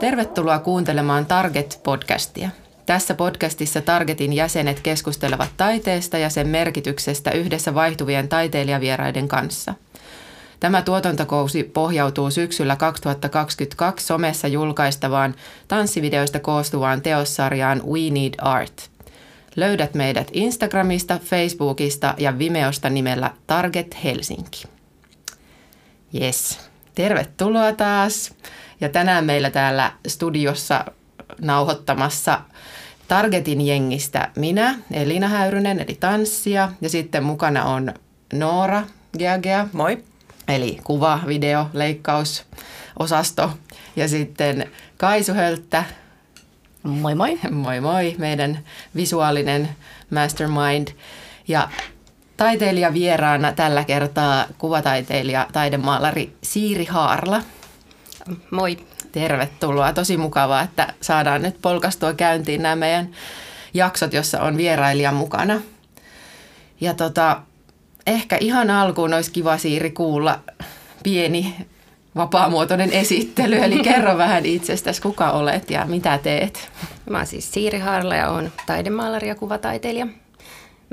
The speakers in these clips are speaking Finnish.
Tervetuloa kuuntelemaan Target-podcastia. Tässä podcastissa Targetin jäsenet keskustelevat taiteesta ja sen merkityksestä yhdessä vaihtuvien taiteilijavieraiden kanssa. Tämä tuotantokousi pohjautuu syksyllä 2022 somessa julkaistavaan tanssivideoista koostuvaan teossarjaan We Need Art. Löydät meidät Instagramista, Facebookista ja Vimeosta nimellä Target Helsinki. Yes, tervetuloa taas. Ja tänään meillä täällä studiossa nauhoittamassa Targetin jengistä minä, Elina Häyrynen, eli tanssia. Ja sitten mukana on Noora Geagea. Moi. Eli kuva, video, leikkaus, osasto. Ja sitten Kaisu Hölttä. Moi moi. Moi moi, meidän visuaalinen mastermind. Ja taiteilija vieraana tällä kertaa kuvataiteilija, taidemaalari Siiri Haarla. Moi. Tervetuloa. Tosi mukavaa, että saadaan nyt polkastua käyntiin nämä meidän jaksot, jossa on vierailija mukana. Ja tota, ehkä ihan alkuun olisi kiva Siiri kuulla pieni vapaamuotoinen esittely. Eli kerro vähän itsestäsi, kuka olet ja mitä teet. Mä oon siis Siiri Haarla ja oon taidemaalari ja kuvataiteilija.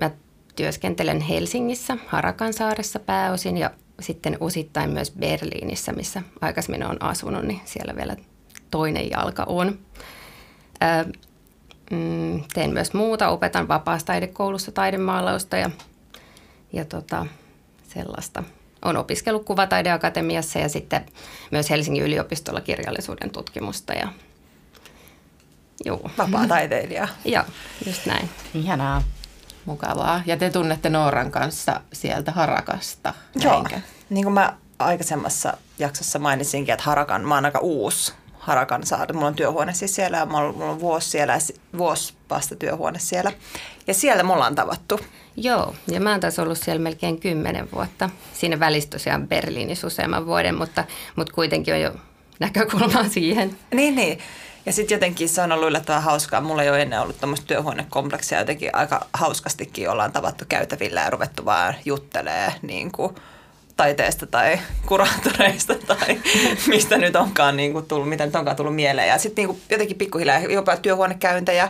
Mä työskentelen Helsingissä, Harakansaaressa pääosin ja sitten osittain myös Berliinissä, missä aikaisemmin on asunut, niin siellä vielä toinen jalka on. Ää, mm, teen myös muuta, opetan vapaassa taidekoulussa taidemaalausta ja, ja tota, sellaista. Olen opiskellut Kuvataideakatemiassa ja sitten myös Helsingin yliopistolla kirjallisuuden tutkimusta. Ja, juu. Vapaa taiteilija. Joo, just näin. Ihanaa. Mukavaa. Ja te tunnette Nooran kanssa sieltä Harakasta. Joo. Enkä? Niin kuin mä aikaisemmassa jaksossa mainitsinkin, että Harakan, mä oon aika uusi Harakan saada. Mulla on työhuone siis siellä ja mulla on vuosi siellä, vuosi vasta työhuone siellä. Ja siellä mulla on tavattu. Joo, ja mä oon taas ollut siellä melkein kymmenen vuotta. Siinä välissä tosiaan Berliinissä useamman vuoden, mutta, mutta kuitenkin on jo näkökulmaa siihen. Niin, niin. Ja sitten jotenkin se on ollut yllättävän hauskaa. Mulla ei ole ennen ollut tämmöistä työhuonekompleksia. Jotenkin aika hauskastikin ollaan tavattu käytävillä ja ruvettu vaan juttelee niin kuin taiteesta tai kuraattoreista tai mistä nyt onkaan niin kuin tullut, mitä nyt onkaan tullut mieleen. Ja sitten niin jotenkin pikkuhiljaa jopa työhuonekäyntejä.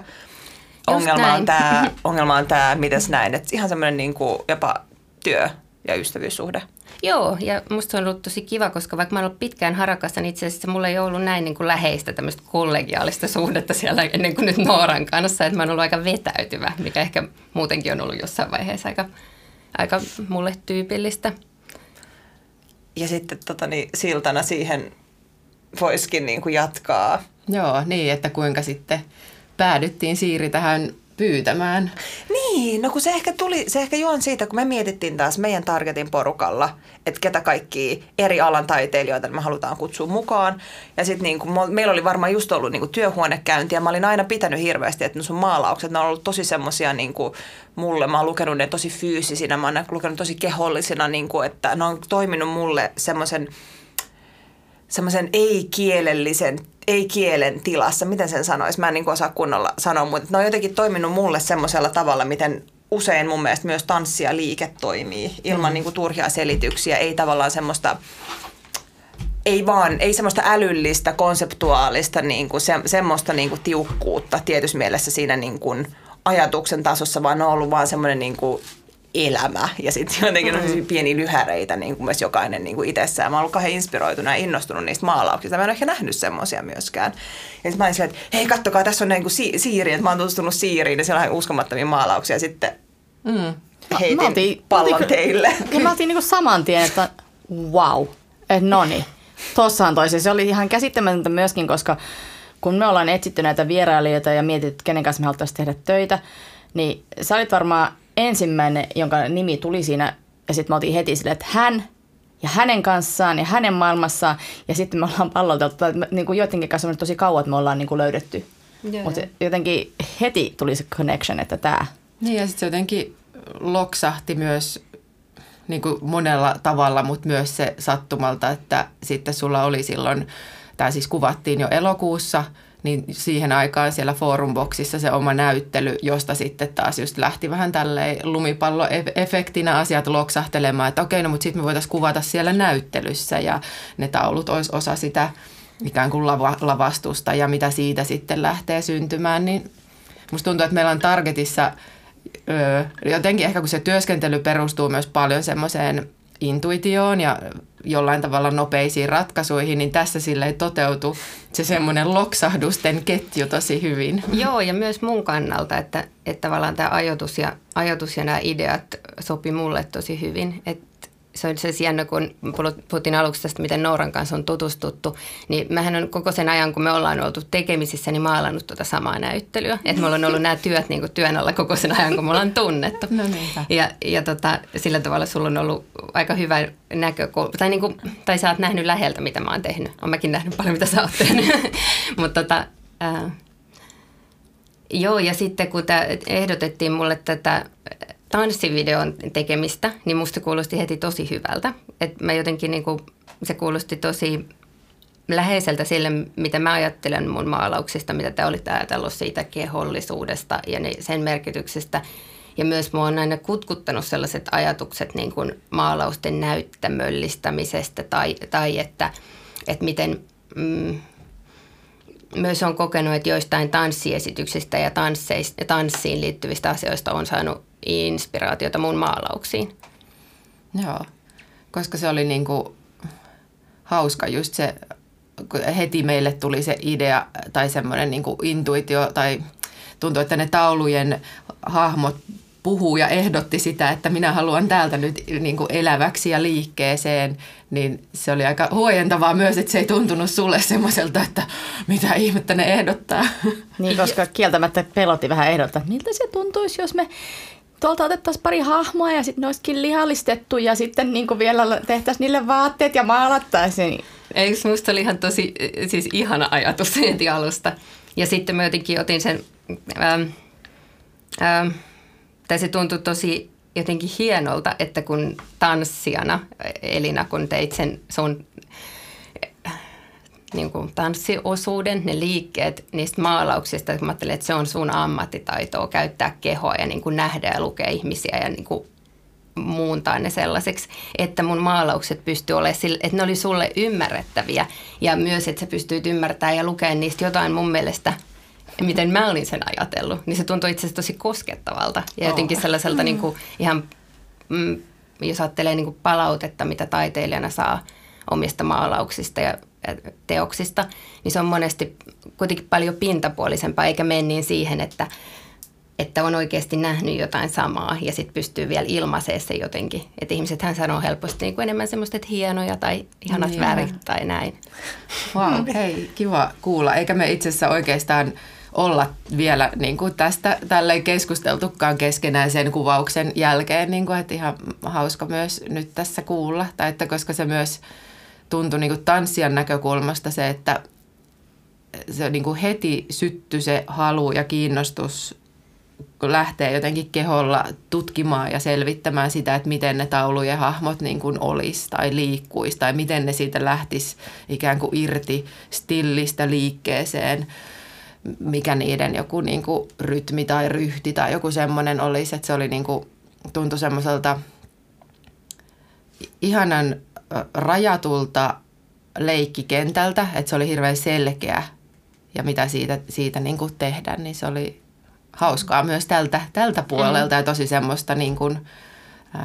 Ongelma on, tämä, ongelma on tämä, mitäs näin, että ihan semmoinen niin kuin jopa työ ja ystävyyssuhde. Joo, ja musta se on ollut tosi kiva, koska vaikka mä oon ollut pitkään harakassa, niin itse asiassa mulla ei ollut näin niin kuin läheistä tämmöistä kollegiaalista suhdetta siellä ennen kuin nyt Nooran kanssa, että mä oon ollut aika vetäytyvä, mikä ehkä muutenkin on ollut jossain vaiheessa aika, aika mulle tyypillistä. Ja sitten tota, niin, siltana siihen voisikin niin kuin jatkaa. Joo, niin, että kuinka sitten päädyttiin Siiri tähän pyytämään. Niin, no kun se ehkä tuli, se ehkä juon siitä, kun me mietittiin taas meidän targetin porukalla, että ketä kaikki eri alan taiteilijoita me halutaan kutsua mukaan. Ja sitten niin meillä oli varmaan just ollut niin työhuonekäynti ja mä olin aina pitänyt hirveästi, että ne sun maalaukset, ne on ollut tosi semmoisia niin kuin mulle, mä oon lukenut ne tosi fyysisinä, mä oon lukenut tosi kehollisina, niin kuin, että ne on toiminut mulle semmoisen semmoisen ei-kielellisen ei-kielen tilassa, miten sen sanoisi, mä en niin osaa kunnolla sanoa, mutta ne on jotenkin toiminut mulle semmoisella tavalla, miten usein mun mielestä myös tanssia liike toimii ilman mm. niin kuin turhia selityksiä, ei tavallaan semmoista ei vaan, ei semmoista älyllistä, konseptuaalista, niin kuin se, semmoista niin kuin tiukkuutta tietyssä mielessä siinä niin kuin ajatuksen tasossa, vaan on ollut vaan semmoinen niin kuin elämä ja sitten jotenkin mm. pieni lyhäreitä niin kuin myös jokainen niin kuin itsessään. Mä oon ollut kauhean inspiroitunut ja innostunut niistä maalauksista. Mä en ole ehkä nähnyt semmoisia myöskään. Ja sitten mä olin että hei kattokaa, tässä on niin kuin si- Siiri, että mä oon tutustunut Siiriin ja siellä on uskomattomia maalauksia. Sitten mm. heitin me oltiin, pallon oltiin, teille. Ja me oltiin niin kuin saman tien, että wow, että no niin, tossahan toisi. Se oli ihan käsittämätöntä myöskin, koska kun me ollaan etsitty näitä vierailijoita ja mietitty, kenen kanssa me haluttaisiin tehdä töitä, niin sä olit varmaan ensimmäinen, jonka nimi tuli siinä, ja sitten me oltiin heti silleen, että hän ja hänen kanssaan ja hänen maailmassaan, ja sitten me ollaan palloteltu, että niin kuin joidenkin kanssa on tosi kauan, että me ollaan niin kuin löydetty. Mutta jotenkin heti tuli se connection, että tämä. Niin ja sitten se jotenkin loksahti myös niin kuin monella tavalla, mutta myös se sattumalta, että sitten sulla oli silloin, tämä siis kuvattiin jo elokuussa, niin siihen aikaan siellä Forumboxissa se oma näyttely, josta sitten taas just lähti vähän tälleen lumipalloefektinä asiat loksahtelemaan, että okei, no mutta sitten me voitaisiin kuvata siellä näyttelyssä ja ne taulut olisi osa sitä ikään kuin lava, lavastusta ja mitä siitä sitten lähtee syntymään, niin musta tuntuu, että meillä on Targetissa jotenkin ehkä kun se työskentely perustuu myös paljon semmoiseen intuitioon ja jollain tavalla nopeisiin ratkaisuihin, niin tässä sille ei toteutu se semmoinen loksahdusten ketju tosi hyvin. Joo, ja myös mun kannalta, että, että tavallaan tämä ajatus ja, ajatus ja nämä ideat sopi mulle tosi hyvin. Että se on se jännä, kun puhuttiin aluksi tästä, miten Nooran kanssa on tutustuttu, niin mähän on koko sen ajan, kun me ollaan oltu tekemisissä, niin maalannut tuota samaa näyttelyä. Että me ollaan ollut nämä työt niin kuin työn alla koko sen ajan, kun me ollaan tunnettu. No niin. Ja, ja tota, sillä tavalla sulla on ollut aika hyvä näkökulma, tai, niin kuin, tai sä oot nähnyt läheltä, mitä mä oon tehnyt. Olen mäkin nähnyt paljon, mitä sä oot tehnyt. Mutta tota, ää, joo, ja sitten kun tää ehdotettiin mulle tätä tanssivideon tekemistä, niin musta kuulosti heti tosi hyvältä. Et mä jotenkin niin kuin, se kuulosti tosi läheiseltä sille, mitä mä ajattelen mun maalauksista, mitä te olitte ajatellut siitä kehollisuudesta ja sen merkityksestä. Ja myös mua on aina kutkuttanut sellaiset ajatukset niin kuin maalausten näyttämöllistämisestä tai, tai että, että miten mm, myös on kokenut, että joistain tanssiesityksistä ja tanssiin liittyvistä asioista on saanut inspiraatiota mun maalauksiin. Joo, koska se oli niin kuin hauska just se, kun heti meille tuli se idea tai semmoinen niin kuin intuitio tai tuntui, että ne taulujen hahmot puhuu ja ehdotti sitä, että minä haluan täältä nyt niin kuin eläväksi ja liikkeeseen, niin se oli aika huojentavaa myös, että se ei tuntunut sulle semmoiselta, että mitä ihmettä ne ehdottaa. Niin, koska kieltämättä pelotti vähän ehdottaa, miltä se tuntuisi, jos me tuolta otettaisiin pari hahmoa ja sitten ne olisikin lihallistettu ja sitten niin kuin vielä tehtäisiin niille vaatteet ja maalattaisiin. Eikö minusta oli ihan tosi siis ihana ajatus heti alusta. Ja sitten mä jotenkin otin sen, ähm, ähm, tai se tuntui tosi jotenkin hienolta, että kun tanssijana, Elina, kun teit sen sun niin kuin tanssiosuuden, ne liikkeet niistä maalauksista, kun mä ajattelin, että se on sun ammattitaitoa käyttää kehoa ja niin kuin nähdä ja lukea ihmisiä ja niin kuin muuntaa ne sellaiseksi, että mun maalaukset pystyy olemaan sille, että ne oli sulle ymmärrettäviä. Ja myös, että sä pystyit ymmärtämään ja lukemaan niistä jotain mun mielestä miten mä olin sen ajatellut, niin se tuntui itse asiassa tosi koskettavalta ja jotenkin sellaiselta mm. niin kuin ihan, mm, jos ajattelee niin kuin palautetta, mitä taiteilijana saa omista maalauksista ja teoksista, niin se on monesti kuitenkin paljon pintapuolisempaa, eikä mene niin siihen, että, että on oikeasti nähnyt jotain samaa ja sitten pystyy vielä ilmaisemaan se jotenkin. Että ihmisethän sanoo helposti niin kuin enemmän semmoista, että hienoja tai ihanat niin. värit tai näin. Wow, hei, kiva kuulla. Eikä me itse asiassa oikeastaan olla vielä niin kuin tästä tälleen keskusteltukaan keskenään sen kuvauksen jälkeen, niin kuin, että ihan hauska myös nyt tässä kuulla, tai että koska se myös tuntui niin kuin tanssijan näkökulmasta se, että se niin kuin heti sytty se halu ja kiinnostus kun lähtee jotenkin keholla tutkimaan ja selvittämään sitä, että miten ne taulujen hahmot niin kuin olisi tai liikkuisi tai miten ne siitä lähtisi ikään kuin irti stillistä liikkeeseen, mikä niiden joku niin kuin rytmi tai ryhti tai joku semmoinen olisi, että se oli niin kuin, tuntui semmoiselta ihanan rajatulta leikkikentältä, että se oli hirveän selkeä ja mitä siitä, siitä niin kuin tehdään, niin se oli hauskaa myös tältä, tältä puolelta mm. ja tosi semmoista, niin kuin,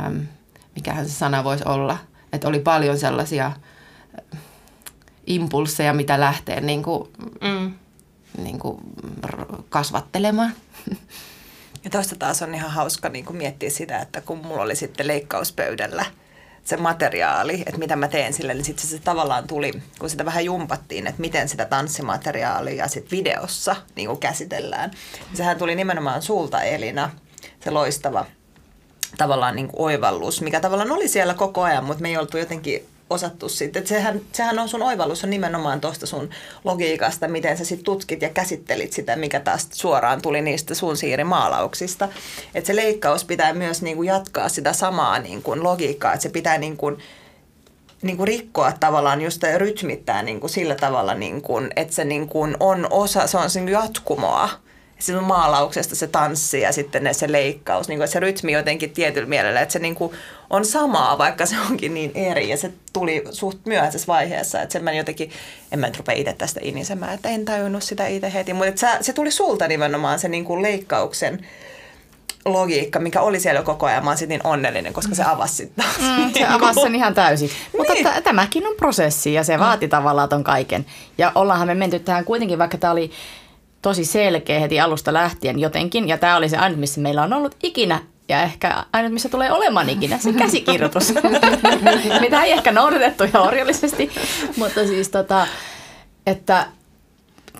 äm, mikähän se sana voisi olla, että oli paljon sellaisia impulseja, mitä lähtee niin kuin, mm. niin kuin kasvattelemaan. Ja toista taas on ihan hauska niin kuin miettiä sitä, että kun mulla oli sitten leikkauspöydällä – se materiaali, että mitä mä teen sille, niin sitten se, se tavallaan tuli, kun sitä vähän jumpattiin, että miten sitä tanssimateriaalia sitten videossa niin kuin käsitellään. Sehän tuli nimenomaan sulta Elina, se loistava tavallaan niin kuin oivallus, mikä tavallaan oli siellä koko ajan, mutta me ei oltu jotenkin osattu sitten. Sehän, sehän on sun oivallus on nimenomaan tuosta sun logiikasta, miten sä sitten tutkit ja käsittelit sitä, mikä taas suoraan tuli niistä sun siirimaalauksista. Että se leikkaus pitää myös niinku jatkaa sitä samaa niinku logiikkaa, että se pitää niinku, niinku rikkoa tavallaan just rytmittää niinku sillä tavalla, niinku, että se niinku on osa, se on niinku jatkumoa sinun maalauksesta se tanssi ja sitten se leikkaus, niin kuin, että se rytmi jotenkin tietyllä mielellä, että se niin kuin on samaa, vaikka se onkin niin eri. Ja se tuli suht myöhäisessä vaiheessa, että sen mä jotenkin, en mä nyt rupea itse tästä inisemään, että en tajunnut sitä itse heti, mutta että se, se tuli sulta nimenomaan se niin kuin leikkauksen logiikka, mikä oli siellä koko ajan. Mä oon niin onnellinen, koska se avasi sitten. Mm, se avasi sen ihan täysin. Mutta Niin. t- tämäkin on prosessi ja se vaati tavallaan ton kaiken. Ja ollaanhan me menty tähän kuitenkin, vaikka tämä oli tosi selkeä heti alusta lähtien jotenkin. Ja tämä oli se ainut, missä meillä on ollut ikinä ja ehkä ainut, missä tulee olemaan ikinä, se käsikirjoitus, mitä ei ehkä noudatettu ihan orjallisesti, mutta siis tota, että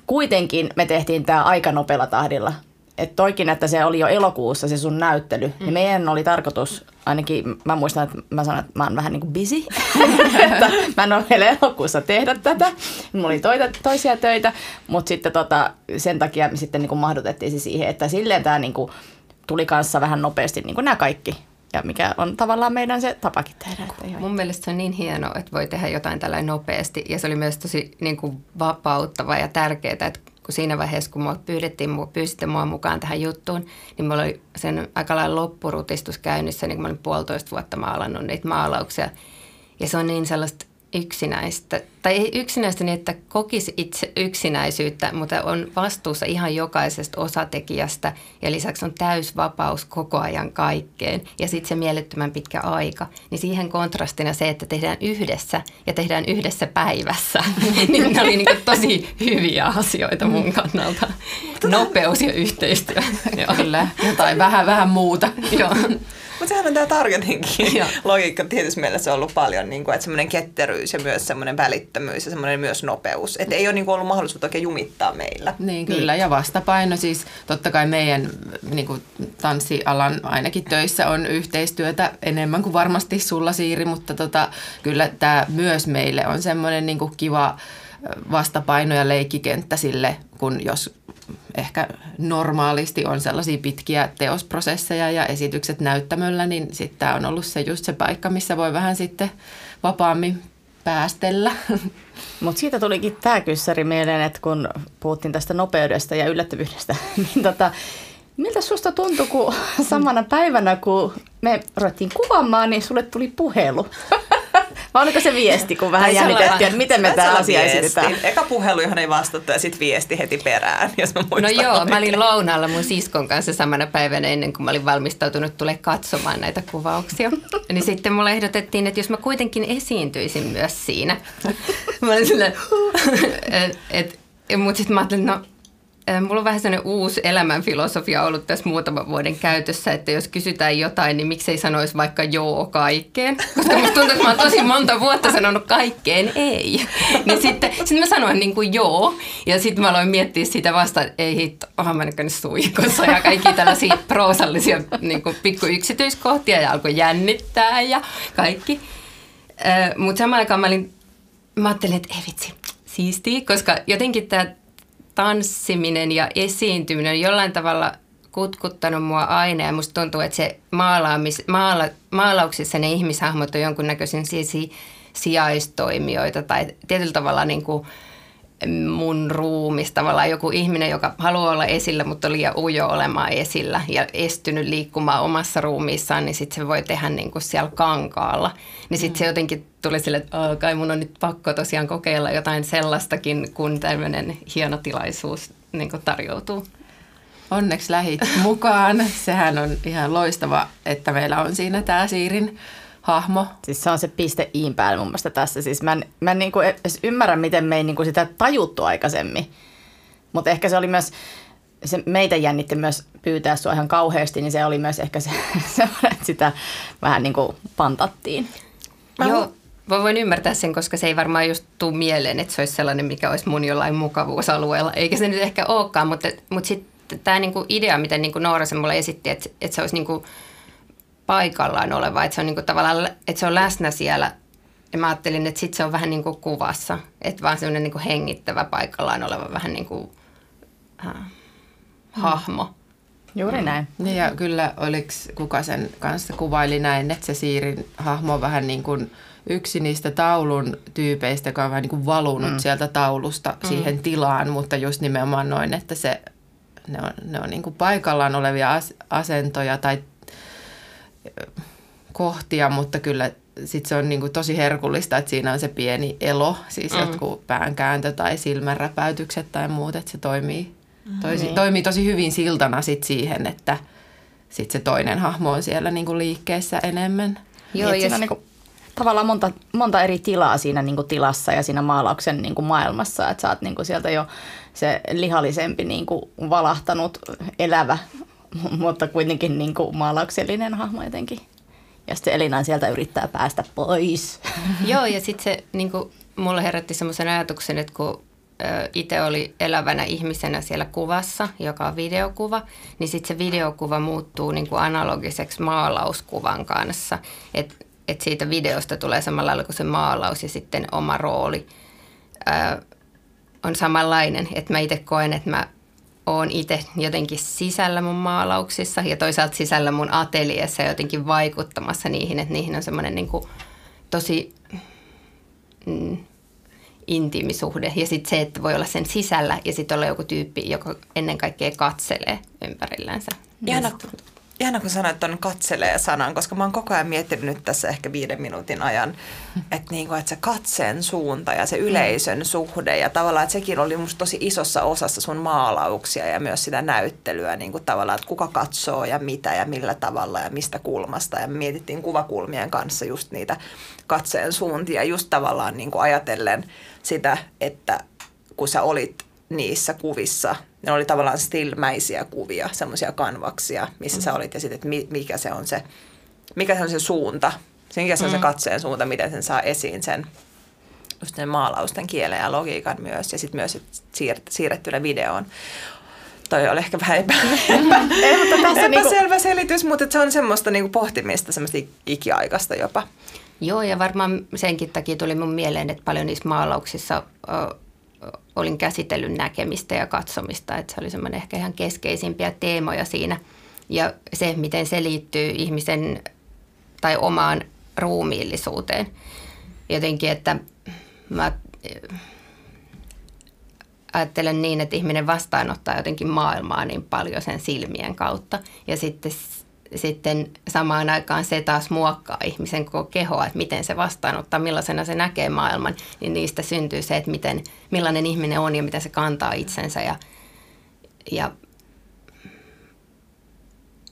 kuitenkin me tehtiin tämä aika nopealla tahdilla. Että toikin, että se oli jo elokuussa se sun näyttely, mm. niin meidän oli tarkoitus, ainakin mä muistan, että mä sanoin, että mä oon vähän niin kuin busy, että mä en ole vielä elokuussa tehdä tätä. Mulla oli toita, toisia töitä, mutta sitten tota, sen takia me sitten niin kuin mahdotettiin se siihen, että silleen tämä niin kuin tuli kanssa vähän nopeasti, niin kuin nämä kaikki. Ja mikä on tavallaan meidän se tapakin tehdä. Että Mun mielestä se on niin hienoa, että voi tehdä jotain tällä nopeasti. Ja se oli myös tosi niin kuin vapauttava ja tärkeää, että kun siinä vaiheessa, kun pyydettiin, pyysitte mua mukaan tähän juttuun, niin mulla oli sen aika lailla loppurutistus käynnissä, niin kun mä olin puolitoista vuotta maalannut niitä maalauksia. Ja se on niin sellaista yksinäistä, tai ei yksinäistä niin, että kokisi itse yksinäisyyttä, mutta on vastuussa ihan jokaisesta osatekijästä ja lisäksi on täysvapaus koko ajan kaikkeen ja sitten se mielettömän pitkä aika. Niin siihen kontrastina se, että tehdään yhdessä ja tehdään yhdessä päivässä, niin ne oli niin kuin tosi hyviä asioita mun kannalta. Nopeus ja yhteistyö. Kyllä, jotain vähän, vähän muuta. Joo. Mutta sehän on tämä targetinkin logiikka tietysti mielessä ollut paljon, niin kuin, että semmoinen ketteryys ja myös semmoinen välittömyys ja semmoinen myös nopeus. Että ei ole niin kuin, ollut mahdollisuutta oikein jumittaa meillä. Niin, kyllä. Ja vastapaino siis totta kai meidän niin kuin tanssialan ainakin töissä on yhteistyötä enemmän kuin varmasti sulla Siiri, mutta tota, kyllä tämä myös meille on semmoinen niin kuin kiva vastapaino ja leikkikenttä sille, kun jos ehkä normaalisti on sellaisia pitkiä teosprosesseja ja esitykset näyttämöllä, niin sitten tämä on ollut se just se paikka, missä voi vähän sitten vapaammin päästellä. Mutta siitä tulikin tämä kyssäri mieleen, että kun puhuttiin tästä nopeudesta ja yllättävyydestä, niin tota, miltä susta tuntui, kun samana päivänä, kun me ruvettiin kuvaamaan, niin sulle tuli puhelu? Vai oliko se viesti, kun vähän jännitettiin, että miten me tämä asia esitetään? Eka puhelu, johon ei vastattu ja sitten viesti heti perään, jos mä No muistan joo, mä oikein. olin lounaalla mun siskon kanssa samana päivänä ennen kuin mä olin valmistautunut tulee katsomaan näitä kuvauksia. Niin sitten mulle ehdotettiin, että jos mä kuitenkin esiintyisin myös siinä. Mä olin silleen, et, et, mutta sitten mä ajattelin, no Mulla on vähän sellainen uusi elämänfilosofia ollut tässä muutaman vuoden käytössä, että jos kysytään jotain, niin miksei sanoisi vaikka joo kaikkeen. Koska musta tuntuu, että mä oon tosi monta vuotta sanonut kaikkeen ei. Niin sitten, sitten mä sanoin niin kuin joo. Ja sitten mä aloin miettiä sitä vastaan, että ei hitto, oonhan mä nyt suihkossa ja kaikki tällaisia proosallisia niin kuin pikku yksityiskohtia ja alkoi jännittää ja kaikki. Mutta samaan aikaan mä, olin, mä ajattelin, että ei vitsi, siistiä, koska jotenkin tämä tanssiminen ja esiintyminen on jollain tavalla kutkuttanut mua aina ja musta tuntuu, että se maalaamis, maala, maalauksissa ne ihmishahmot on jonkunnäköisen si- sijaistoimijoita tai tietyllä tavalla niin kuin mun ruumis, tavallaan joku ihminen, joka haluaa olla esillä, mutta on liian ujo olemaan esillä ja estynyt liikkumaan omassa ruumiissaan, niin sitten se voi tehdä niin kuin siellä kankaalla. Niin sitten se jotenkin tuli sille, että "Aa, kai mun on nyt pakko tosiaan kokeilla jotain sellaistakin, kun tämmöinen hieno tilaisuus niin kuin tarjoutuu. Onneksi lähit mukaan. Sehän on ihan loistava, että meillä on siinä tämä Siirin hahmo. Siis se on se piste iin päällä mun mielestä tässä. Siis mä en, mä en niinku edes ymmärrä, miten me ei niinku sitä tajuttu aikaisemmin. Mutta ehkä se oli myös, se meitä jännitti myös pyytää sua ihan kauheasti, niin se oli myös ehkä se, se että sitä vähän niin kuin pantattiin. Mä Joo, mä voin ymmärtää sen, koska se ei varmaan just tuu mieleen, että se olisi sellainen, mikä olisi mun jollain mukavuusalueella. Eikä se nyt ehkä olekaan, mutta, mutta sitten tämä niinku idea, miten niinku Noora sen mulle esitti, että, että se olisi niinku paikallaan oleva, että se on niinku tavallaan, että se on läsnä siellä ja mä ajattelin, että sit se on vähän niin kuin kuvassa, että vaan semmoinen niin kuin hengittävä paikallaan oleva vähän niin kuin äh, hahmo. Juuri näin. Niin ja kyllä oliko kuka sen kanssa kuvaili näin, että se Siirin hahmo on vähän niin kuin yksi niistä taulun tyypeistä, joka on vähän niin kuin valunut mm. sieltä taulusta mm. siihen tilaan, mutta just nimenomaan noin, että se, ne on, ne on niin kuin paikallaan olevia as, asentoja tai kohtia, mutta kyllä sitten se on niin kuin tosi herkullista, että siinä on se pieni elo, siis mm. jotkut päänkääntö tai silmänräpäytykset tai muut, että se toimii, toisi, niin. toimii tosi hyvin siltana sit siihen, että sit se toinen hahmo on siellä niin kuin liikkeessä enemmän. Joo, niin, ja on niin kuin, tavallaan monta, monta eri tilaa siinä niin kuin tilassa ja siinä maalauksen niin kuin maailmassa, että sä oot niin kuin sieltä jo se lihallisempi niin kuin valahtanut elävä, mutta kuitenkin niin kuin maalauksellinen hahmo jotenkin. Ja sitten Elina sieltä yrittää päästä pois. Joo, ja sitten se niin kuin, mulle herätti semmoisen ajatuksen, että kun itse oli elävänä ihmisenä siellä kuvassa, joka on videokuva, niin sitten se videokuva muuttuu niin kuin analogiseksi maalauskuvan kanssa. Että et siitä videosta tulee samalla lailla kuin se maalaus ja sitten oma rooli ää, on samanlainen. Että mä itse koen, että mä oon itse jotenkin sisällä mun maalauksissa ja toisaalta sisällä mun ateliessa jotenkin vaikuttamassa niihin, että niihin on semmoinen niin kuin tosi mm, intiimisuhde. Ja sitten se, että voi olla sen sisällä ja sitten olla joku tyyppi, joka ennen kaikkea katselee ympärillänsä. Ihana, ihana kun sanoit tuon katselee sanan, koska mä oon koko ajan miettinyt nyt tässä ehkä viiden minuutin ajan, että, niinku, että se katseen suunta ja se yleisön suhde ja tavallaan, että sekin oli musta tosi isossa osassa sun maalauksia ja myös sitä näyttelyä niin kuin tavallaan, että kuka katsoo ja mitä ja millä tavalla ja mistä kulmasta. Ja me mietittiin kuvakulmien kanssa just niitä katseen suuntia just tavallaan niin kuin ajatellen sitä, että kun sä olit niissä kuvissa. Ne oli tavallaan stilmäisiä kuvia, semmoisia kanvaksia, missä mm. sä olit ja sitten, että mikä se on se, mikä se on se suunta, se mikä se on mm. se katseen suunta, miten sen saa esiin sen just sen maalausten kielen ja logiikan myös ja sitten myös siir- siirrettynä videoon. Toi oli ehkä vähän epä, epä, mutta tässä epäselvä niinku... selitys, mutta se on semmoista niinku pohtimista, semmoista ikiaikaista jopa. Joo, ja varmaan senkin takia tuli mun mieleen, että paljon niissä maalauksissa olin käsitellyt näkemistä ja katsomista, että se oli semmoinen ehkä ihan keskeisimpiä teemoja siinä. Ja se, miten se liittyy ihmisen tai omaan ruumiillisuuteen. Jotenkin, että mä ajattelen niin, että ihminen vastaanottaa jotenkin maailmaa niin paljon sen silmien kautta. Ja sitten sitten samaan aikaan se taas muokkaa ihmisen koko kehoa, että miten se vastaanottaa, millaisena se näkee maailman, niin niistä syntyy se, että miten, millainen ihminen on ja miten se kantaa itsensä. Ja, ja,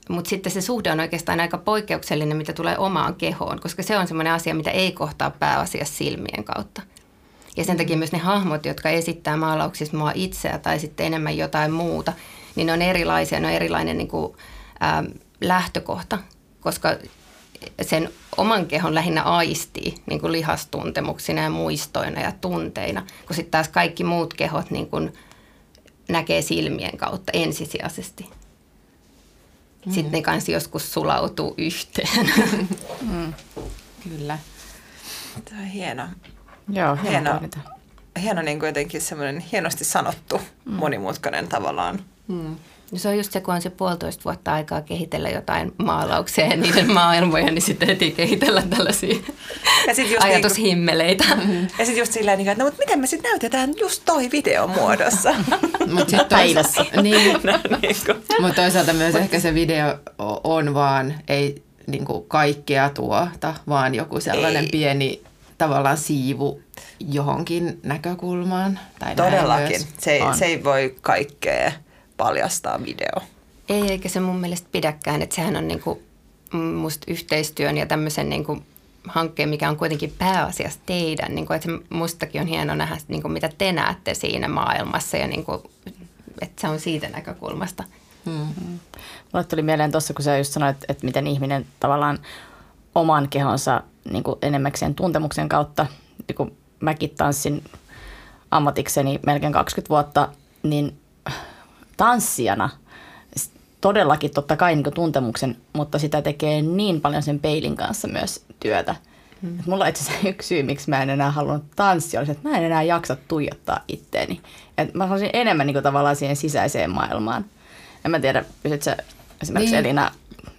mutta sitten se suhde on oikeastaan aika poikkeuksellinen, mitä tulee omaan kehoon, koska se on semmoinen asia, mitä ei kohtaa pääasiassa silmien kautta. Ja sen takia myös ne hahmot, jotka esittää maalauksissa mua itseä tai sitten enemmän jotain muuta, niin ne on erilaisia, ne on erilainen niin kuin, ähm, lähtökohta, koska sen oman kehon lähinnä aistii niin kuin lihastuntemuksina ja muistoina ja tunteina, kun sitten taas kaikki muut kehot niin kuin näkee silmien kautta ensisijaisesti. Mm. Sitten ne kanssa joskus sulautuu yhteen. Mm. Kyllä. Tämä on hieno. Joo, hieno. Hieno, hieno niin kuin jotenkin semmoinen hienosti sanottu, mm. monimutkainen tavallaan. Mm. No se on just se, kun on se puolitoista vuotta aikaa kehitellä jotain maalauksia ja niiden maailmoja, niin sitten heti kehitellä tällaisia ja sit just ajatushimmeleitä. Niin ja sitten just silleen, niin että no mutta miten me sitten näytetään just toi video muodossa. mutta sitten toisaalta, niin, no, niin mut toisaalta myös ehkä se video on vaan, ei niin kuin kaikkea tuota, vaan joku sellainen ei. pieni tavallaan siivu johonkin näkökulmaan. Tai Todellakin. Se ei, se ei voi kaikkea paljastaa video. Ei, eikä se mun mielestä pidäkään, että sehän on niinku musta yhteistyön ja tämmöisen niinku hankkeen, mikä on kuitenkin pääasiassa teidän. Niinku, että mustakin on hieno nähdä, niinku, mitä te näette siinä maailmassa ja niinku, että se on siitä näkökulmasta. Hmm. Mulle tuli mieleen tuossa, kun sä just sanoit, että, että miten ihminen tavallaan oman kehonsa niin kuin enemmäkseen tuntemuksen kautta, niin kun mäkin tanssin ammatikseni melkein 20 vuotta, niin tanssijana todellakin totta kai niin tuntemuksen, mutta sitä tekee niin paljon sen peilin kanssa myös työtä. Hmm. Mulla itse asiassa yksi syy, miksi mä en enää halunnut tanssia, oli se, että mä en enää jaksa tuijottaa itteeni. Et mä haluaisin enemmän niin kuin, tavallaan siihen sisäiseen maailmaan. En mä tiedä, pysytkö esimerkiksi niin. Elina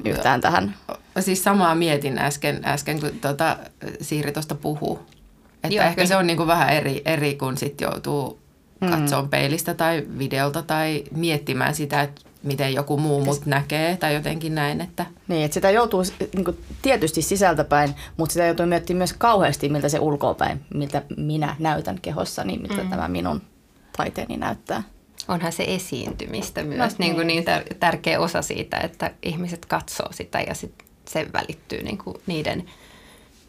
yhtään tähän? Siis samaa mietin äsken, äsken kun tuota, Siiri tuosta puhuu. Että Joo, ehkä kyllä. se on niin kuin vähän eri, eri kun sitten joutuu mm. Katsomaan peilistä tai videolta tai miettimään sitä, että miten joku muu mut näkee tai jotenkin näin. Että. Niin, että sitä joutuu niin kuin, tietysti sisältäpäin, mutta sitä joutuu miettimään myös kauheasti, miltä se ulkoapäin, miltä minä näytän kehossa, niin miltä mm. tämä minun taiteeni näyttää. Onhan se esiintymistä myös no, niin kuin niin. niin tärkeä osa siitä, että ihmiset katsoo sitä ja sit se välittyy niin kuin niiden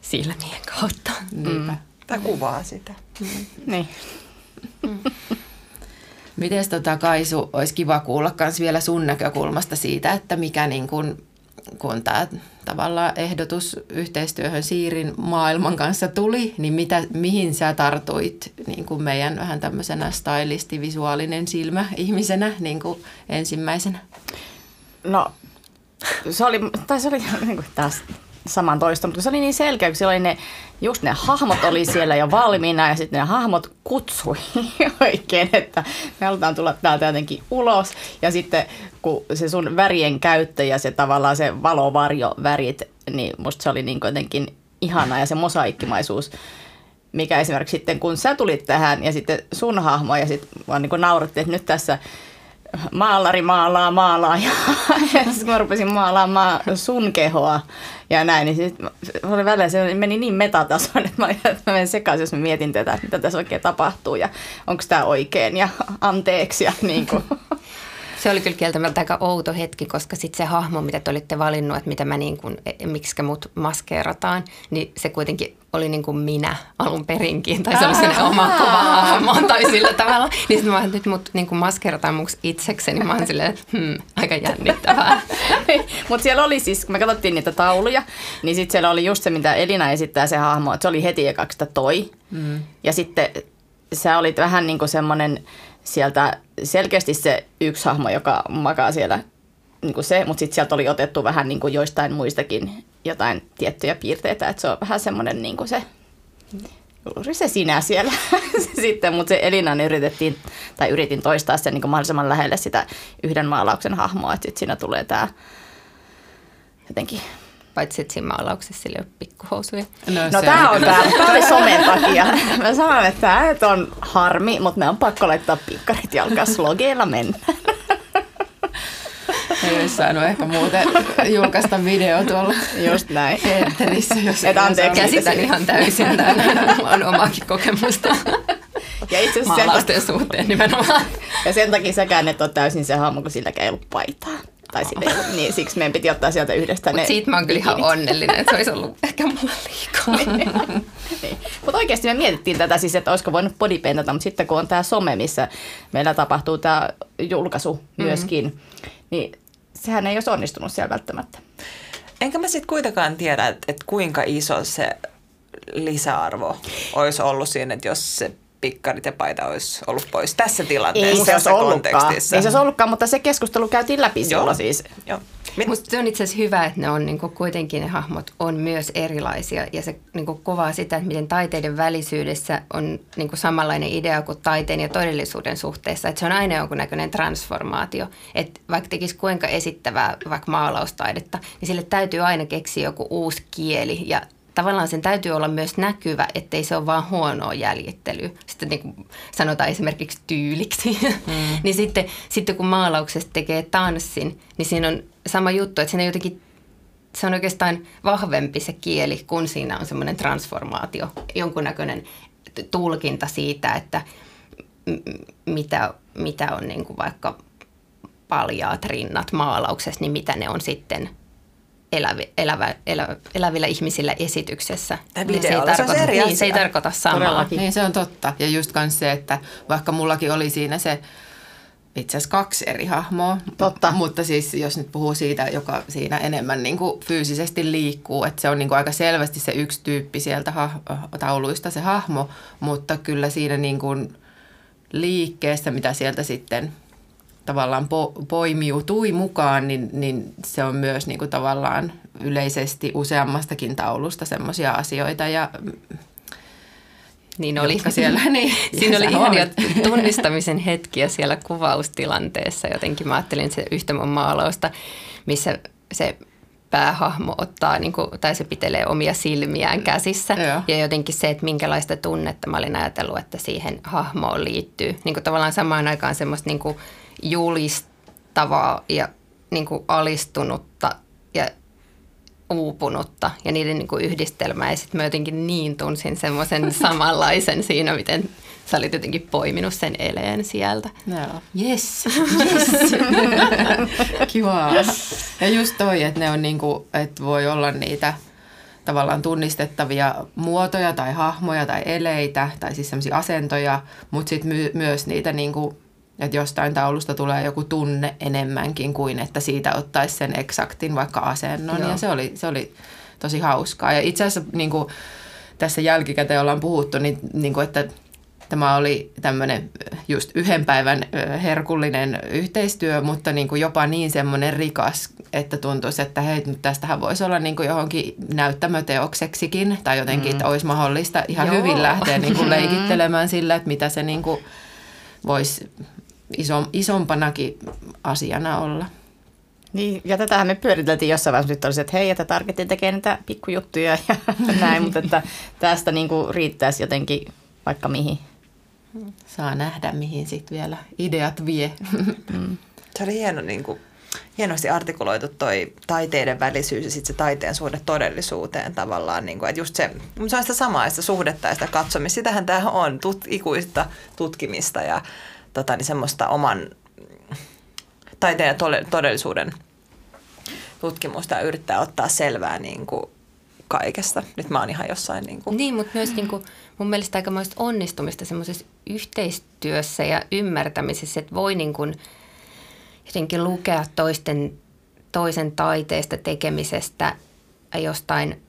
silmien kautta. Mm. Tai kuvaa sitä. Mm. Niin. Mm. Miten tota Kaisu, olisi kiva kuulla myös vielä sun näkökulmasta siitä, että mikä niin kun, kun tämä tavallaan ehdotus yhteistyöhön Siirin maailman kanssa tuli, niin mitä, mihin sä tartuit niin kuin meidän vähän tämmöisenä stylisti, visuaalinen silmä ihmisenä niin kuin ensimmäisenä? No se oli, tai se oli niin kuin taas saman toista, mutta se oli niin selkeä, kun oli ne, just ne hahmot oli siellä jo valmiina ja sitten ne hahmot kutsui oikein, että me halutaan tulla täältä jotenkin ulos. Ja sitten kun se sun värien käyttö ja se tavallaan se valovarjo värit, niin musta se oli niin jotenkin ihana ja se mosaikkimaisuus mikä esimerkiksi sitten kun sä tulit tähän ja sitten sun hahmo ja sitten vaan niin naurattiin, että nyt tässä maalari maalaa, maalaa ja, ja sitten mä rupesin maalaamaan sun kehoa ja näin, niin sit, oli välillä se meni niin metatasoon, että mä, että mä menen sekaisin, jos mä mietin tätä, että mitä tässä oikein tapahtuu ja onko tämä oikein ja anteeksi ja niin kuin. Se oli kyllä kieltämättä aika outo hetki, koska sitten se hahmo, mitä te olitte valinnut, että mitä mä niin kuin, e, miksi mut maskeerataan, niin se kuitenkin oli niin kuin minä alun perinkin, tai se oli sinne oma kova hahmo tai sillä tavalla. Niin sitten mä nyt mut niin kuin maskeerataan muks itsekseni, mä oon silleen, hmm, aika jännittävää. Mutta siellä oli siis, kun me katsottiin niitä tauluja, niin sitten siellä oli just se, mitä Elina esittää se hahmo, että se oli heti ekaksi toi. Mm. Ja sitten sä olit vähän niin kuin semmoinen sieltä selkeästi se yksi hahmo, joka makaa siellä niin kuin se, mutta sitten sieltä oli otettu vähän niin kuin joistain muistakin jotain tiettyjä piirteitä, että se on vähän semmoinen niin kuin se, juuri se sinä siellä sitten, mutta se Elinan yritettiin, tai yritin toistaa sen niin kuin mahdollisimman lähelle sitä yhden maalauksen hahmoa, että sitten siinä tulee tämä jotenkin paitsi että siinä maalauksessa sillä ei ole pikkuhousuja. No, no tämä on tämä. Tämä oli somen takia. Mä sanon, että tämä on harmi, mutta me on pakko laittaa pikkarit jalkaan slogeilla mennä. Ei olisi saanut ehkä muuten julkaista video tuolla Just näin. eetterissä. Jos Et anteeksi. Käsitän ihan täysin. Mulla on omaakin kokemusta. Ja itse asiassa sen suhteen nimenomaan. Ja sen takia säkään et ole täysin se hahmo, kun silläkään ei ollut paitaa. Tai sille, niin siksi meidän piti ottaa sieltä yhdestä Mut ne siitä mä oon kyllä ihan onnellinen, että se olisi ollut ehkä mulla liikaa. niin. Mutta oikeasti me mietittiin tätä siis, että olisiko voinut bodypaintata, mutta sitten kun on tämä some, missä meillä tapahtuu tämä julkaisu mm-hmm. Niin sehän ei olisi onnistunut siellä välttämättä. Enkä mä sitten kuitenkaan tiedä, että, että kuinka iso se lisäarvo olisi ollut siinä, että jos se pikkarit ja paita olisi ollut pois tässä tilanteessa, ei se tässä kontekstissa. Ei se olisi ollutkaan, mutta se keskustelu käytiin läpi Joo. silloin siis. Joo. Musta se on itse asiassa hyvä, että ne on niin kuitenkin ne hahmot on myös erilaisia ja se niin kuin, kovaa sitä, että miten taiteiden välisyydessä on niin samanlainen idea kuin taiteen ja todellisuuden suhteessa. Että se on aina jonkunnäköinen transformaatio. Että vaikka tekisi kuinka esittävää vaikka maalaustaidetta, niin sille täytyy aina keksiä joku uusi kieli ja tavallaan sen täytyy olla myös näkyvä, ettei se ole vaan huonoa jäljittelyä. Sitten niin kuin sanotaan esimerkiksi tyyliksi. Mm. niin sitten, sitten kun maalauksesta tekee tanssin, niin siinä on sama juttu, että siinä jotenkin se on oikeastaan vahvempi se kieli, kun siinä on semmoinen transformaatio, jonkunnäköinen tulkinta siitä, että mitä, mitä on niin kuin vaikka paljaat rinnat maalauksessa, niin mitä ne on sitten elävi, elävä, elä, elävillä ihmisillä esityksessä. Niin se, ei tarkoita, se, niin, se ei tarkoita samaa. Todellakin. Niin se on totta. Ja just myös se, että vaikka mullakin oli siinä se itse asiassa kaksi eri hahmoa. Totta. Mutta siis jos nyt puhuu siitä, joka siinä enemmän niin kuin fyysisesti liikkuu, että se on niin kuin aika selvästi se yksi tyyppi sieltä ha- tauluista se hahmo, mutta kyllä siinä niin kuin liikkeessä, mitä sieltä sitten tavallaan po, poimiutui mukaan, niin, niin se on myös niin kuin tavallaan yleisesti useammastakin taulusta semmoisia asioita ja niin oli. jotka siellä. Niin, Siinä oli ihania tunnistamisen hetkiä siellä kuvaustilanteessa. Jotenkin mä ajattelin se yhtä mun maalausta, missä se päähahmo ottaa, niin kuin, tai se pitelee omia silmiään käsissä. Joo. Ja jotenkin se, että minkälaista tunnetta mä olin ajatellut, että siihen hahmoon liittyy. Niin kuin tavallaan samaan aikaan semmoista niin kuin julistavaa ja niin kuin alistunutta ja uupunutta ja niiden niin kuin yhdistelmää. Ja sitten mä jotenkin niin tunsin semmoisen samanlaisen siinä, miten sä olit jotenkin poiminut sen eleen sieltä. Joo. Yes, yes. Kiva. Ja just toi, että ne on niinku, että voi olla niitä tavallaan tunnistettavia muotoja tai hahmoja tai eleitä tai siis semmoisia asentoja, mutta sitten my- myös niitä niinku, että jostain taulusta tulee joku tunne enemmänkin kuin että siitä ottaisi sen eksaktin vaikka asennon Joo. ja se oli, se oli tosi hauskaa. Ja itse asiassa niinku, tässä jälkikäteen ollaan puhuttu, niin, niin kuin, että tämä oli tämmöinen just yhden päivän ö, herkullinen yhteistyö, mutta niin kuin jopa niin semmoinen rikas, että tuntuisi, että hei, nyt tästähän voisi olla niin kuin johonkin näyttämöteokseksikin tai jotenkin, mm. että olisi mahdollista ihan Joo. hyvin lähteä niin kuin leikittelemään sillä, että mitä se niin kuin voisi iso, isompanakin asiana olla. Niin, ja tätähän me pyöriteltiin jossain vaiheessa, nyt olisi, että hei, että Targetti tekee niitä pikkujuttuja ja näin, mutta että tästä niin kuin riittäisi jotenkin vaikka mihin. Saa nähdä, mihin sitten vielä ideat vie. Se oli hieno, niin kuin, hienosti artikuloitu toi taiteiden välisyys ja sitten se taiteen suhde todellisuuteen tavallaan. Niin kuin, että just se, mutta se on sitä samaa, sitä suhdetta ja sitä katsomista. Sitähän tämä on, tut, ikuista tutkimista ja tota, niin semmoista oman taiteen ja todellisuuden tutkimusta ja yrittää ottaa selvää niin kuin kaikesta. Nyt mä oon ihan jossain niin kuin, Niin, mutta myös niin kuin, mun mielestä aikamoista onnistumista semmoisessa yhteistyössä ja ymmärtämisessä, että voi niin kuin jotenkin lukea toisten, toisen taiteesta, tekemisestä jostain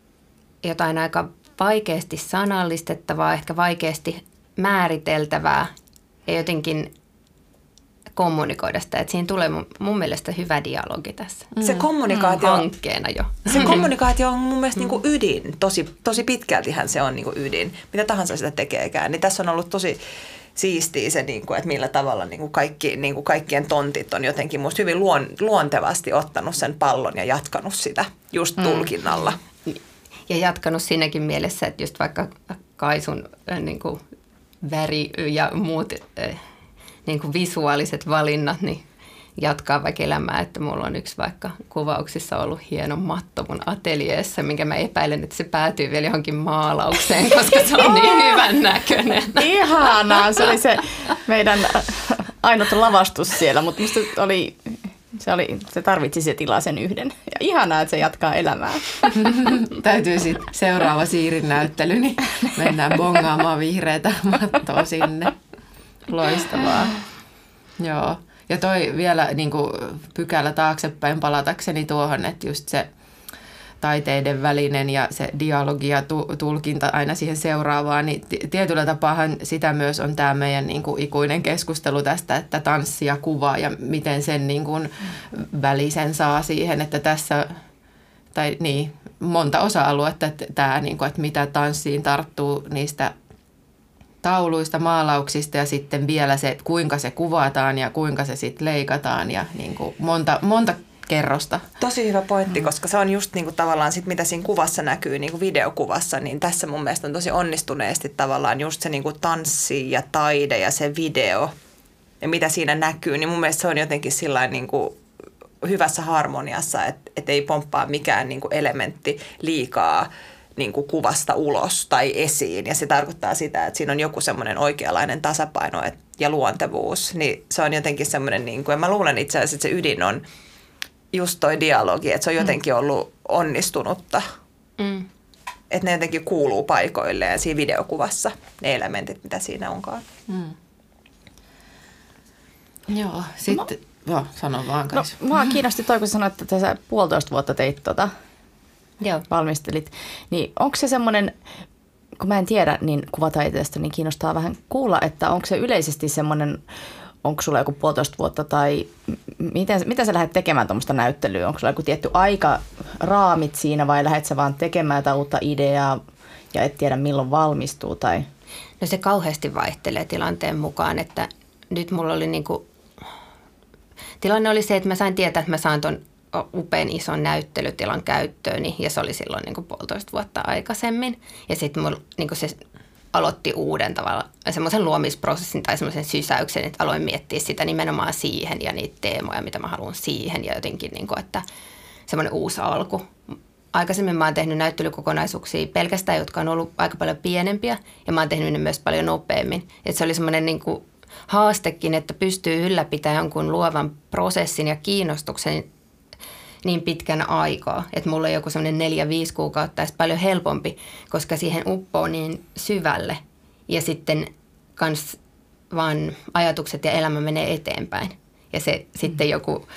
jotain aika vaikeasti sanallistettavaa, ehkä vaikeasti määriteltävää ja jotenkin kommunikoida sitä. Että siinä tulee mun, mun mielestä hyvä dialogi tässä. se kommunikaatio Hankkeena jo. Se kommunikaatio on mun mielestä niin kuin ydin. Tosi, tosi pitkältihän se on niin kuin ydin. Mitä tahansa sitä tekeekään. Niin tässä on ollut tosi siistiä se, niin kuin, että millä tavalla niin kuin kaikki, niin kuin kaikkien tontit on jotenkin musta hyvin luon, luontevasti ottanut sen pallon ja jatkanut sitä just tulkinnalla. Ja jatkanut siinäkin mielessä, että just vaikka Kaisun äh, niin kuin väri ja muut äh, niin kuin visuaaliset valinnat, niin jatkaa vaikka elämää, että mulla on yksi vaikka kuvauksissa ollut hieno matto mun ateljeessa, minkä mä epäilen, että se päätyy vielä johonkin maalaukseen, koska se on niin hyvän näköinen. Ihanaa, se oli se meidän ainut lavastus siellä, mutta musta oli, se, oli, se tarvitsi se tilaa sen yhden. Ja ihanaa, että se jatkaa elämää. Täytyy sitten seuraava siirin näyttely, niin mennään bongaamaan vihreätä mattoa sinne. Loistavaa. Joo. Ja toi vielä niin kuin pykälä taaksepäin palatakseni tuohon, että just se taiteiden välinen ja se dialogi ja tu- tulkinta aina siihen seuraavaan, niin tietyllä tapaahan sitä myös on tämä meidän niin kuin ikuinen keskustelu tästä, että tanssi ja kuva ja miten sen niin kuin välisen saa siihen, että tässä, tai niin, monta osa-aluetta, että, tämä, niin kuin, että mitä tanssiin tarttuu niistä tauluista, maalauksista ja sitten vielä se, kuinka se kuvataan ja kuinka se sitten leikataan ja niin kuin monta, monta kerrosta. Tosi hyvä pointti, koska se on just niinku tavallaan sit, mitä siinä kuvassa näkyy, niinku videokuvassa, niin tässä mun mielestä on tosi onnistuneesti tavallaan just se niinku tanssi ja taide ja se video ja mitä siinä näkyy, niin mun mielestä se on jotenkin sillä niinku hyvässä harmoniassa, että et ei pomppaa mikään niinku elementti liikaa niinku kuvasta ulos tai esiin. Ja se tarkoittaa sitä, että siinä on joku semmoinen oikeanlainen tasapaino et, ja luontevuus. Niin se on jotenkin semmoinen, niinku, ja mä luulen itse asiassa, että se ydin on just toi dialogi, että se on jotenkin ollut onnistunutta. Mm. Että ne jotenkin kuuluu paikoilleen siinä videokuvassa, ne elementit, mitä siinä onkaan. Joo, sitten, joo, sano vaan No, Kaisu. mua kiinnosti toi, kun sanoit, että sä puolitoista vuotta teit tota, Joo. valmistelit. Niin onko se semmoinen, kun mä en tiedä niin kuvataiteesta, niin kiinnostaa vähän kuulla, että onko se yleisesti semmoinen, onko sulla joku puolitoista vuotta tai miten, mitä sä lähdet tekemään tuommoista näyttelyä? Onko sulla joku tietty aika raamit siinä vai lähdet sä vaan tekemään jotain uutta ideaa ja et tiedä milloin valmistuu? Tai... No se kauheasti vaihtelee tilanteen mukaan, että nyt mulla oli niin kuin, tilanne oli se, että mä sain tietää, että mä saan ton upean ison näyttelytilan käyttööni ja se oli silloin niin kuin puolitoista vuotta aikaisemmin. Ja sitten niin se aloitti uuden tavalla semmoisen luomisprosessin tai semmoisen sysäyksen, että aloin miettiä sitä nimenomaan siihen ja niitä teemoja, mitä mä haluan siihen ja jotenkin, niin kuin, että semmoinen uusi alku. Aikaisemmin mä oon tehnyt näyttelykokonaisuuksia pelkästään, jotka on ollut aika paljon pienempiä ja mä oon tehnyt ne myös paljon nopeammin. Että se oli semmoinen niin kuin haastekin, että pystyy ylläpitämään jonkun luovan prosessin ja kiinnostuksen niin pitkän aikaa, että mulla on joku semmoinen neljä-viisi kuukautta olisi paljon helpompi, koska siihen uppoo niin syvälle ja sitten kans vaan ajatukset ja elämä menee eteenpäin. Ja se mm. sitten joku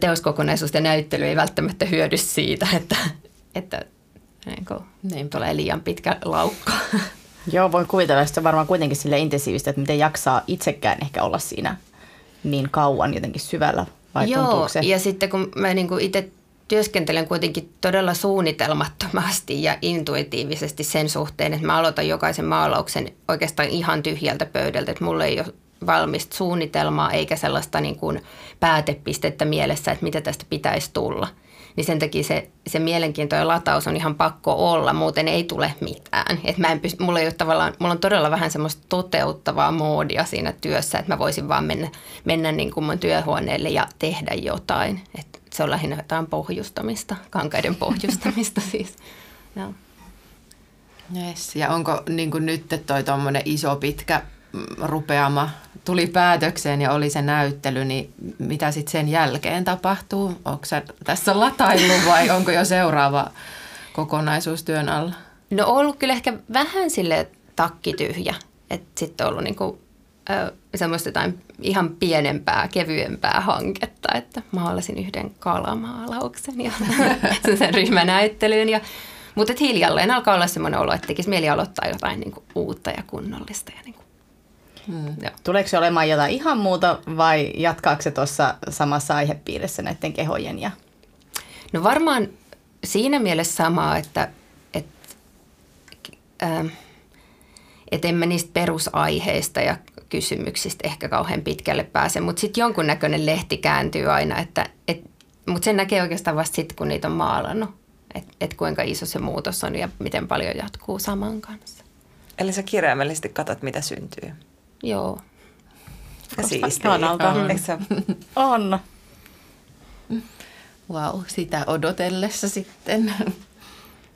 teoskokonaisuus ja näyttely ei välttämättä hyödy siitä, että, että niin kuin, niin tulee liian pitkä laukka. Joo, voin kuvitella, että se on varmaan kuitenkin sille intensiivistä, että miten jaksaa itsekään ehkä olla siinä niin kauan jotenkin syvällä vai Joo, se? ja sitten kun mä niin itse työskentelen kuitenkin todella suunnitelmattomasti ja intuitiivisesti sen suhteen, että mä aloitan jokaisen maalauksen oikeastaan ihan tyhjältä pöydältä, että mulla ei ole valmista suunnitelmaa eikä sellaista niin kuin päätepistettä mielessä, että mitä tästä pitäisi tulla – niin sen takia se, se mielenkiinto ja lataus on ihan pakko olla, muuten ei tule mitään. Et mä en pysty, mulla, ei ole tavallaan, mulla on todella vähän semmoista toteuttavaa moodia siinä työssä, että mä voisin vaan mennä, mennä niin kuin mun työhuoneelle ja tehdä jotain. Et se on lähinnä jotain pohjustamista, kankaiden pohjustamista siis. No. Yes. Ja onko niin kuin nyt toi iso pitkä rupeama tuli päätökseen ja oli se näyttely, niin mitä sitten sen jälkeen tapahtuu? Onko se tässä latailu vai onko jo seuraava kokonaisuus työn alla? No ollut kyllä ehkä vähän sille takki tyhjä. Että sitten on ollut niinku, semmoista jotain ihan pienempää, kevyempää hanketta, että maalasin yhden kalamaalauksen ja sen ryhmänäyttelyyn. Ja, mutta hiljalleen alkaa olla semmoinen olo, että tekisi mieli aloittaa jotain niinku uutta ja kunnollista ja niinku Hmm. Tuleeko se olemaan jotain ihan muuta vai jatkaako se tuossa samassa aihepiirissä näiden kehojen? Ja... No varmaan siinä mielessä samaa, että et, äh, et en mä niistä perusaiheista ja kysymyksistä ehkä kauhean pitkälle pääse, mutta sitten jonkunnäköinen lehti kääntyy aina, että et, mutta sen näkee oikeastaan vasta sitten, kun niitä on maalannut, että et kuinka iso se muutos on ja miten paljon jatkuu saman kanssa. Eli sä kirjaimellisesti katsot, mitä syntyy? Joo. Ja siistiä. Mm. On. Wow, sitä odotellessa sitten.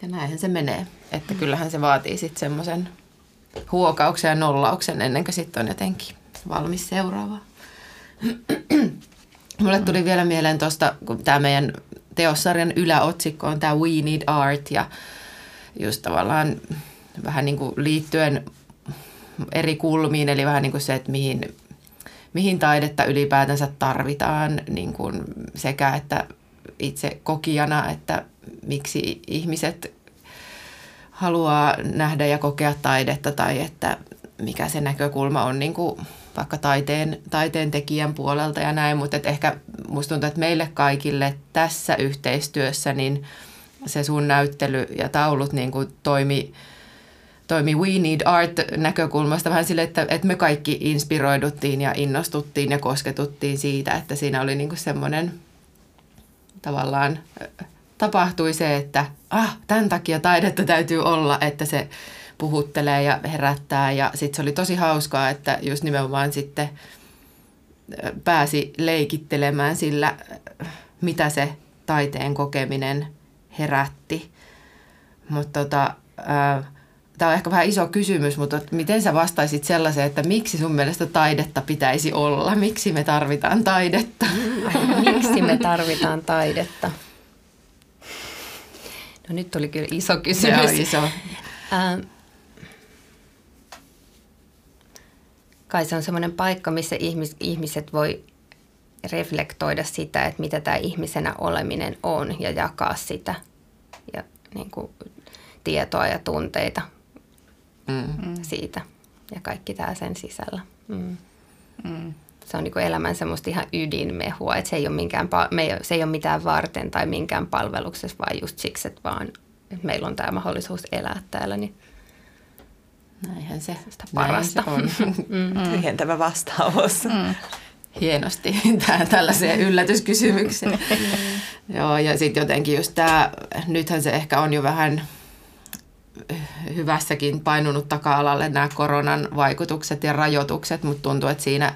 Ja näinhän se menee. Että kyllähän se vaatii sitten semmoisen huokauksen ja nollauksen ennen kuin sitten on jotenkin valmis seuraava. Mulle tuli vielä mieleen tuosta, kun tämä meidän teossarjan yläotsikko on tämä We Need Art ja just tavallaan vähän niin kuin liittyen eri kulmiin, eli vähän niin kuin se, että mihin, mihin taidetta ylipäätänsä tarvitaan niin kuin sekä että itse kokijana, että miksi ihmiset haluaa nähdä ja kokea taidetta tai että mikä se näkökulma on niin kuin vaikka taiteen, taiteen tekijän puolelta ja näin, mutta ehkä musta tuntuu, että meille kaikille tässä yhteistyössä niin se sun näyttely ja taulut niin kuin toimi toimi We Need Art-näkökulmasta vähän sille, että, että me kaikki inspiroiduttiin ja innostuttiin ja kosketuttiin siitä, että siinä oli niin semmoinen tavallaan tapahtui se, että ah, tämän takia taidetta täytyy olla, että se puhuttelee ja herättää ja sitten se oli tosi hauskaa, että just nimenomaan sitten pääsi leikittelemään sillä, mitä se taiteen kokeminen herätti. Mutta tota, äh, tämä on ehkä vähän iso kysymys, mutta miten sä vastaisit sellaiseen, että miksi sun mielestä taidetta pitäisi olla? Miksi me tarvitaan taidetta? miksi me tarvitaan taidetta? No nyt tuli kyllä iso kysymys. On iso. Ähm, kai se on semmoinen paikka, missä ihmis, ihmiset voi reflektoida sitä, että mitä tämä ihmisenä oleminen on ja jakaa sitä ja niin kuin, tietoa ja tunteita mm. siitä ja kaikki tämä sen sisällä. Mm. Mm. se on niin elämän semmoista ihan ydinmehua, että se ei, ole minkään, me ei, se ei ole mitään varten tai minkään palveluksessa, vaan just siksi, että vaan että meillä on tämä mahdollisuus elää täällä, niin Näinhän se, sitä parasta. näin se on. Mm. Tyhjentävä vastaus. Mm. Hienosti tällaiseen yllätyskysymykseen. Joo, ja sitten jotenkin just tämä, nythän se ehkä on jo vähän hyvässäkin painunut taka-alalle nämä koronan vaikutukset ja rajoitukset, mutta tuntuu, että siinä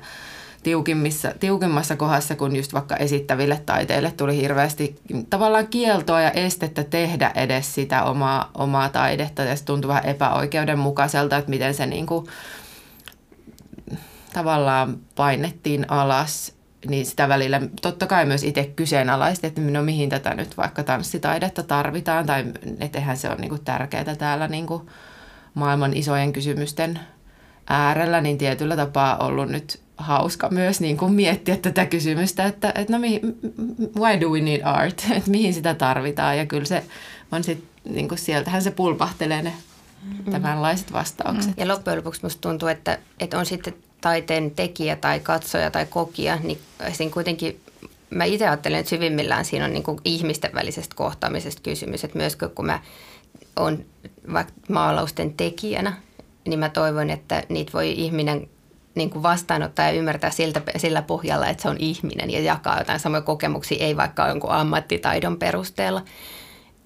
tiukimmissa, tiukimmassa kohdassa, kun just vaikka esittäville taiteille tuli hirveästi tavallaan kieltoa ja estettä tehdä edes sitä omaa, omaa taidetta. Ja se tuntui vähän epäoikeudenmukaiselta, että miten se niin kuin, tavallaan painettiin alas niin sitä välillä totta kai myös itse kyseenalaisti, että no mihin tätä nyt vaikka tanssitaidetta tarvitaan tai että eihän se ole niin kuin tärkeää täällä niin kuin maailman isojen kysymysten äärellä, niin tietyllä tapaa ollut nyt hauska myös niin kuin miettiä tätä kysymystä, että, että no mihin, why do we need art, että mihin sitä tarvitaan ja kyllä se on sitten, niin kuin sieltähän se pulpahtelee ne mm. tämänlaiset vastaukset. Ja loppujen lopuksi musta tuntuu, että, että on sitten taiteen tekijä tai katsoja tai kokija, niin siinä kuitenkin mä itse ajattelen, että syvimmillään siinä on niin kuin ihmisten välisestä kohtaamisesta kysymys, että myös kun mä oon vaikka maalausten tekijänä, niin mä toivon, että niitä voi ihminen niin kuin vastaanottaa ja ymmärtää siltä, sillä pohjalla, että se on ihminen ja jakaa jotain samoja kokemuksia, ei vaikka jonkun ammattitaidon perusteella.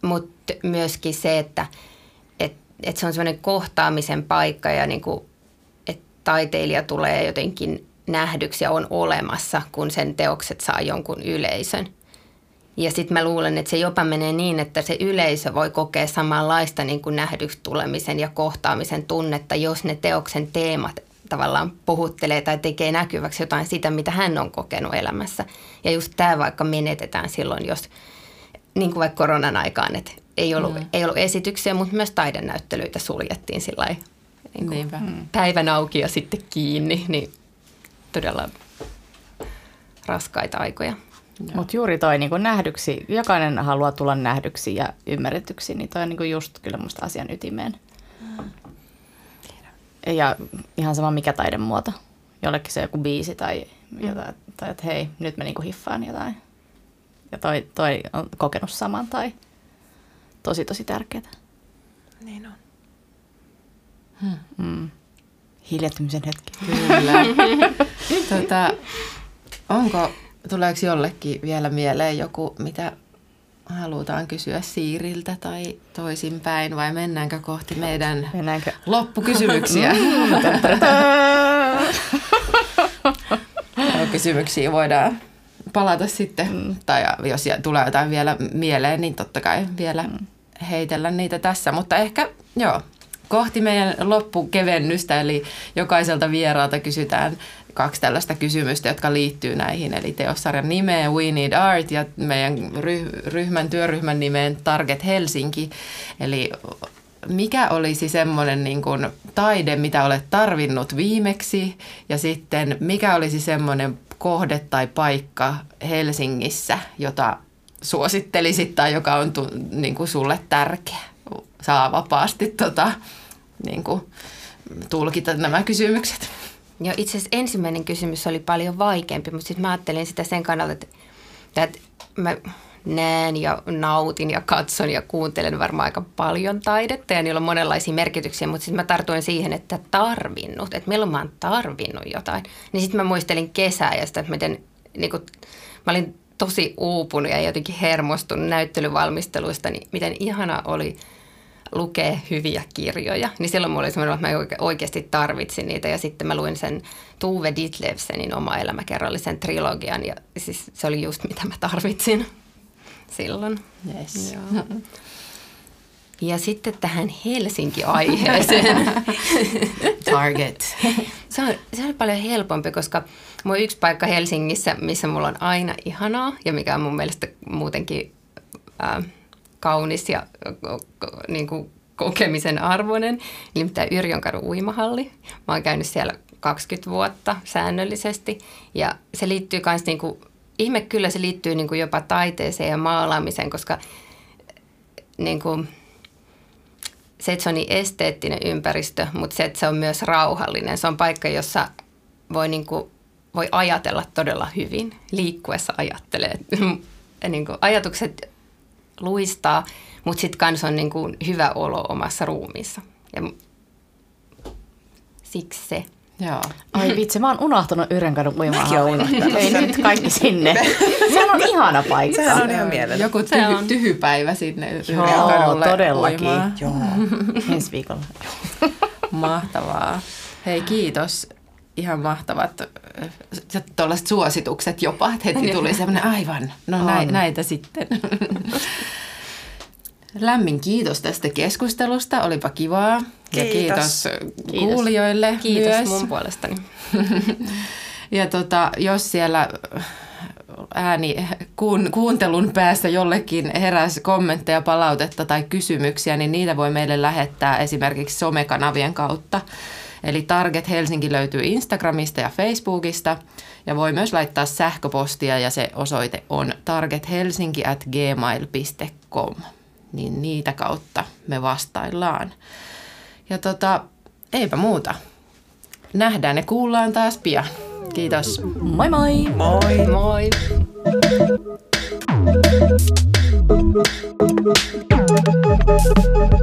Mutta myöskin se, että et, et se on semmoinen kohtaamisen paikka ja niin kuin, että taiteilija tulee jotenkin nähdyksi ja on olemassa, kun sen teokset saa jonkun yleisön. Ja sitten mä luulen, että se jopa menee niin, että se yleisö voi kokea samanlaista niin kuin nähdyksi tulemisen ja kohtaamisen tunnetta, jos ne teoksen teemat tavallaan puhuttelee tai tekee näkyväksi jotain sitä, mitä hän on kokenut elämässä. Ja just tämä vaikka menetetään silloin, jos niin kuin vaikka koronan aikaan, että ei ollut, mm. ei ollut esityksiä, mutta myös taidenäyttelyitä suljettiin sillä niin mm. päivän auki ja sitten kiinni, niin todella raskaita aikoja. Mutta juuri toi niin nähdyksi, jokainen haluaa tulla nähdyksi ja ymmärretyksi, niin toi on niin just kyllä musta asian ytimeen. Mm. Ja ihan sama mikä taidemuoto. Jollekin se joku biisi tai, mm. jotain, tai että hei, nyt mä niinku hiffaan jotain. Ja toi, toi on kokenut saman tai tosi tosi tärkeää. Niin on. Hmm. Mm. Hiljattymisen hetki. Kyllä. tota, onko, tuleeko jollekin vielä mieleen joku, mitä halutaan kysyä Siiriltä tai toisinpäin vai mennäänkö kohti meidän mennäänkö? loppukysymyksiä? Kysymyksiä voidaan palata sitten, mm. tai jos tulee jotain vielä mieleen, niin totta kai vielä mm. heitellä niitä tässä. Mutta ehkä, joo, kohti meidän loppukevennystä, eli jokaiselta vieraalta kysytään kaksi tällaista kysymystä, jotka liittyy näihin, eli teossarjan nimeen We Need Art ja meidän ryhmän, työryhmän nimeen Target Helsinki. Eli mikä olisi semmoinen niin kuin taide, mitä olet tarvinnut viimeksi ja sitten mikä olisi semmoinen kohde tai paikka Helsingissä, jota suosittelisit tai joka on niin kuin sulle tärkeä? Saa vapaasti tota, niin kuin, tulkita nämä kysymykset. Ja itse asiassa ensimmäinen kysymys oli paljon vaikeampi, mutta sitten mä ajattelin sitä sen kannalta, että, että mä näen ja nautin ja katson ja kuuntelen varmaan aika paljon taidetta ja niillä on monenlaisia merkityksiä, mutta sitten mä tartuin siihen, että tarvinnut, että milloin mä oon tarvinnut jotain. Niin sitten mä muistelin kesää ja sitä, että miten niin kun, mä olin tosi uupunut ja jotenkin hermostunut näyttelyvalmisteluista, niin miten ihana oli – lukee hyviä kirjoja, niin silloin mulla oli semmoinen, että mä oikeasti tarvitsin niitä. Ja sitten mä luin sen Tuve Ditlevsenin oma elämäkerrallisen trilogian ja siis se oli just mitä mä tarvitsin silloin. Yes. Joo. Ja sitten tähän Helsinki-aiheeseen. Target. se, on, se on paljon helpompi, koska mun yksi paikka Helsingissä, missä mulla on aina ihanaa ja mikä on mun mielestä muutenkin äh, kaunis ja niin kuin kokemisen arvoinen, nimittäin Yrjönkadun uimahalli. Mä oon käynyt siellä 20 vuotta säännöllisesti ja se liittyy myös, niin kuin, ihme kyllä se liittyy niin kuin jopa taiteeseen ja maalaamiseen, koska niin kuin, se, että se on niin esteettinen ympäristö, mutta se, että se on myös rauhallinen. Se on paikka, jossa voi niin kuin voi ajatella todella hyvin. Liikkuessa ajattelee. niin kuin ajatukset luistaa, mutta sitten kans on niin kuin hyvä olo omassa ruumiissa. Ja siksi se. Joo. Ai vitsi, mä oon unohtanut Yrjönkadun uimahallin. Ei nyt kaikki sinne. Se on ihana paikka. Sehän on ihan mielellä. Joku Se tyhy, on. tyhypäivä sinne Joo, Yrjönkadulle todellakin. uimaan. Joo. Ensi viikolla. Mahtavaa. Hei kiitos. Ihan mahtavat äh, tuollaiset suositukset jopa, että heti tuli semmoinen aivan, no On. näitä sitten. Lämmin kiitos tästä keskustelusta, olipa kivaa. Ja Kiitos. kiitos, Kiitos. kuulijoille Kiitos myös. mun puolestani. Ja tota, jos siellä ääni kuun, kuuntelun päässä jollekin heräsi kommentteja, palautetta tai kysymyksiä, niin niitä voi meille lähettää esimerkiksi somekanavien kautta. Eli Target Helsinki löytyy Instagramista ja Facebookista ja voi myös laittaa sähköpostia ja se osoite on targethelsinki at gmail.com. Niin niitä kautta me vastaillaan. Ja tota, eipä muuta. Nähdään ja kuullaan taas pian. Kiitos. Moi moi! Moi. Moi! Thank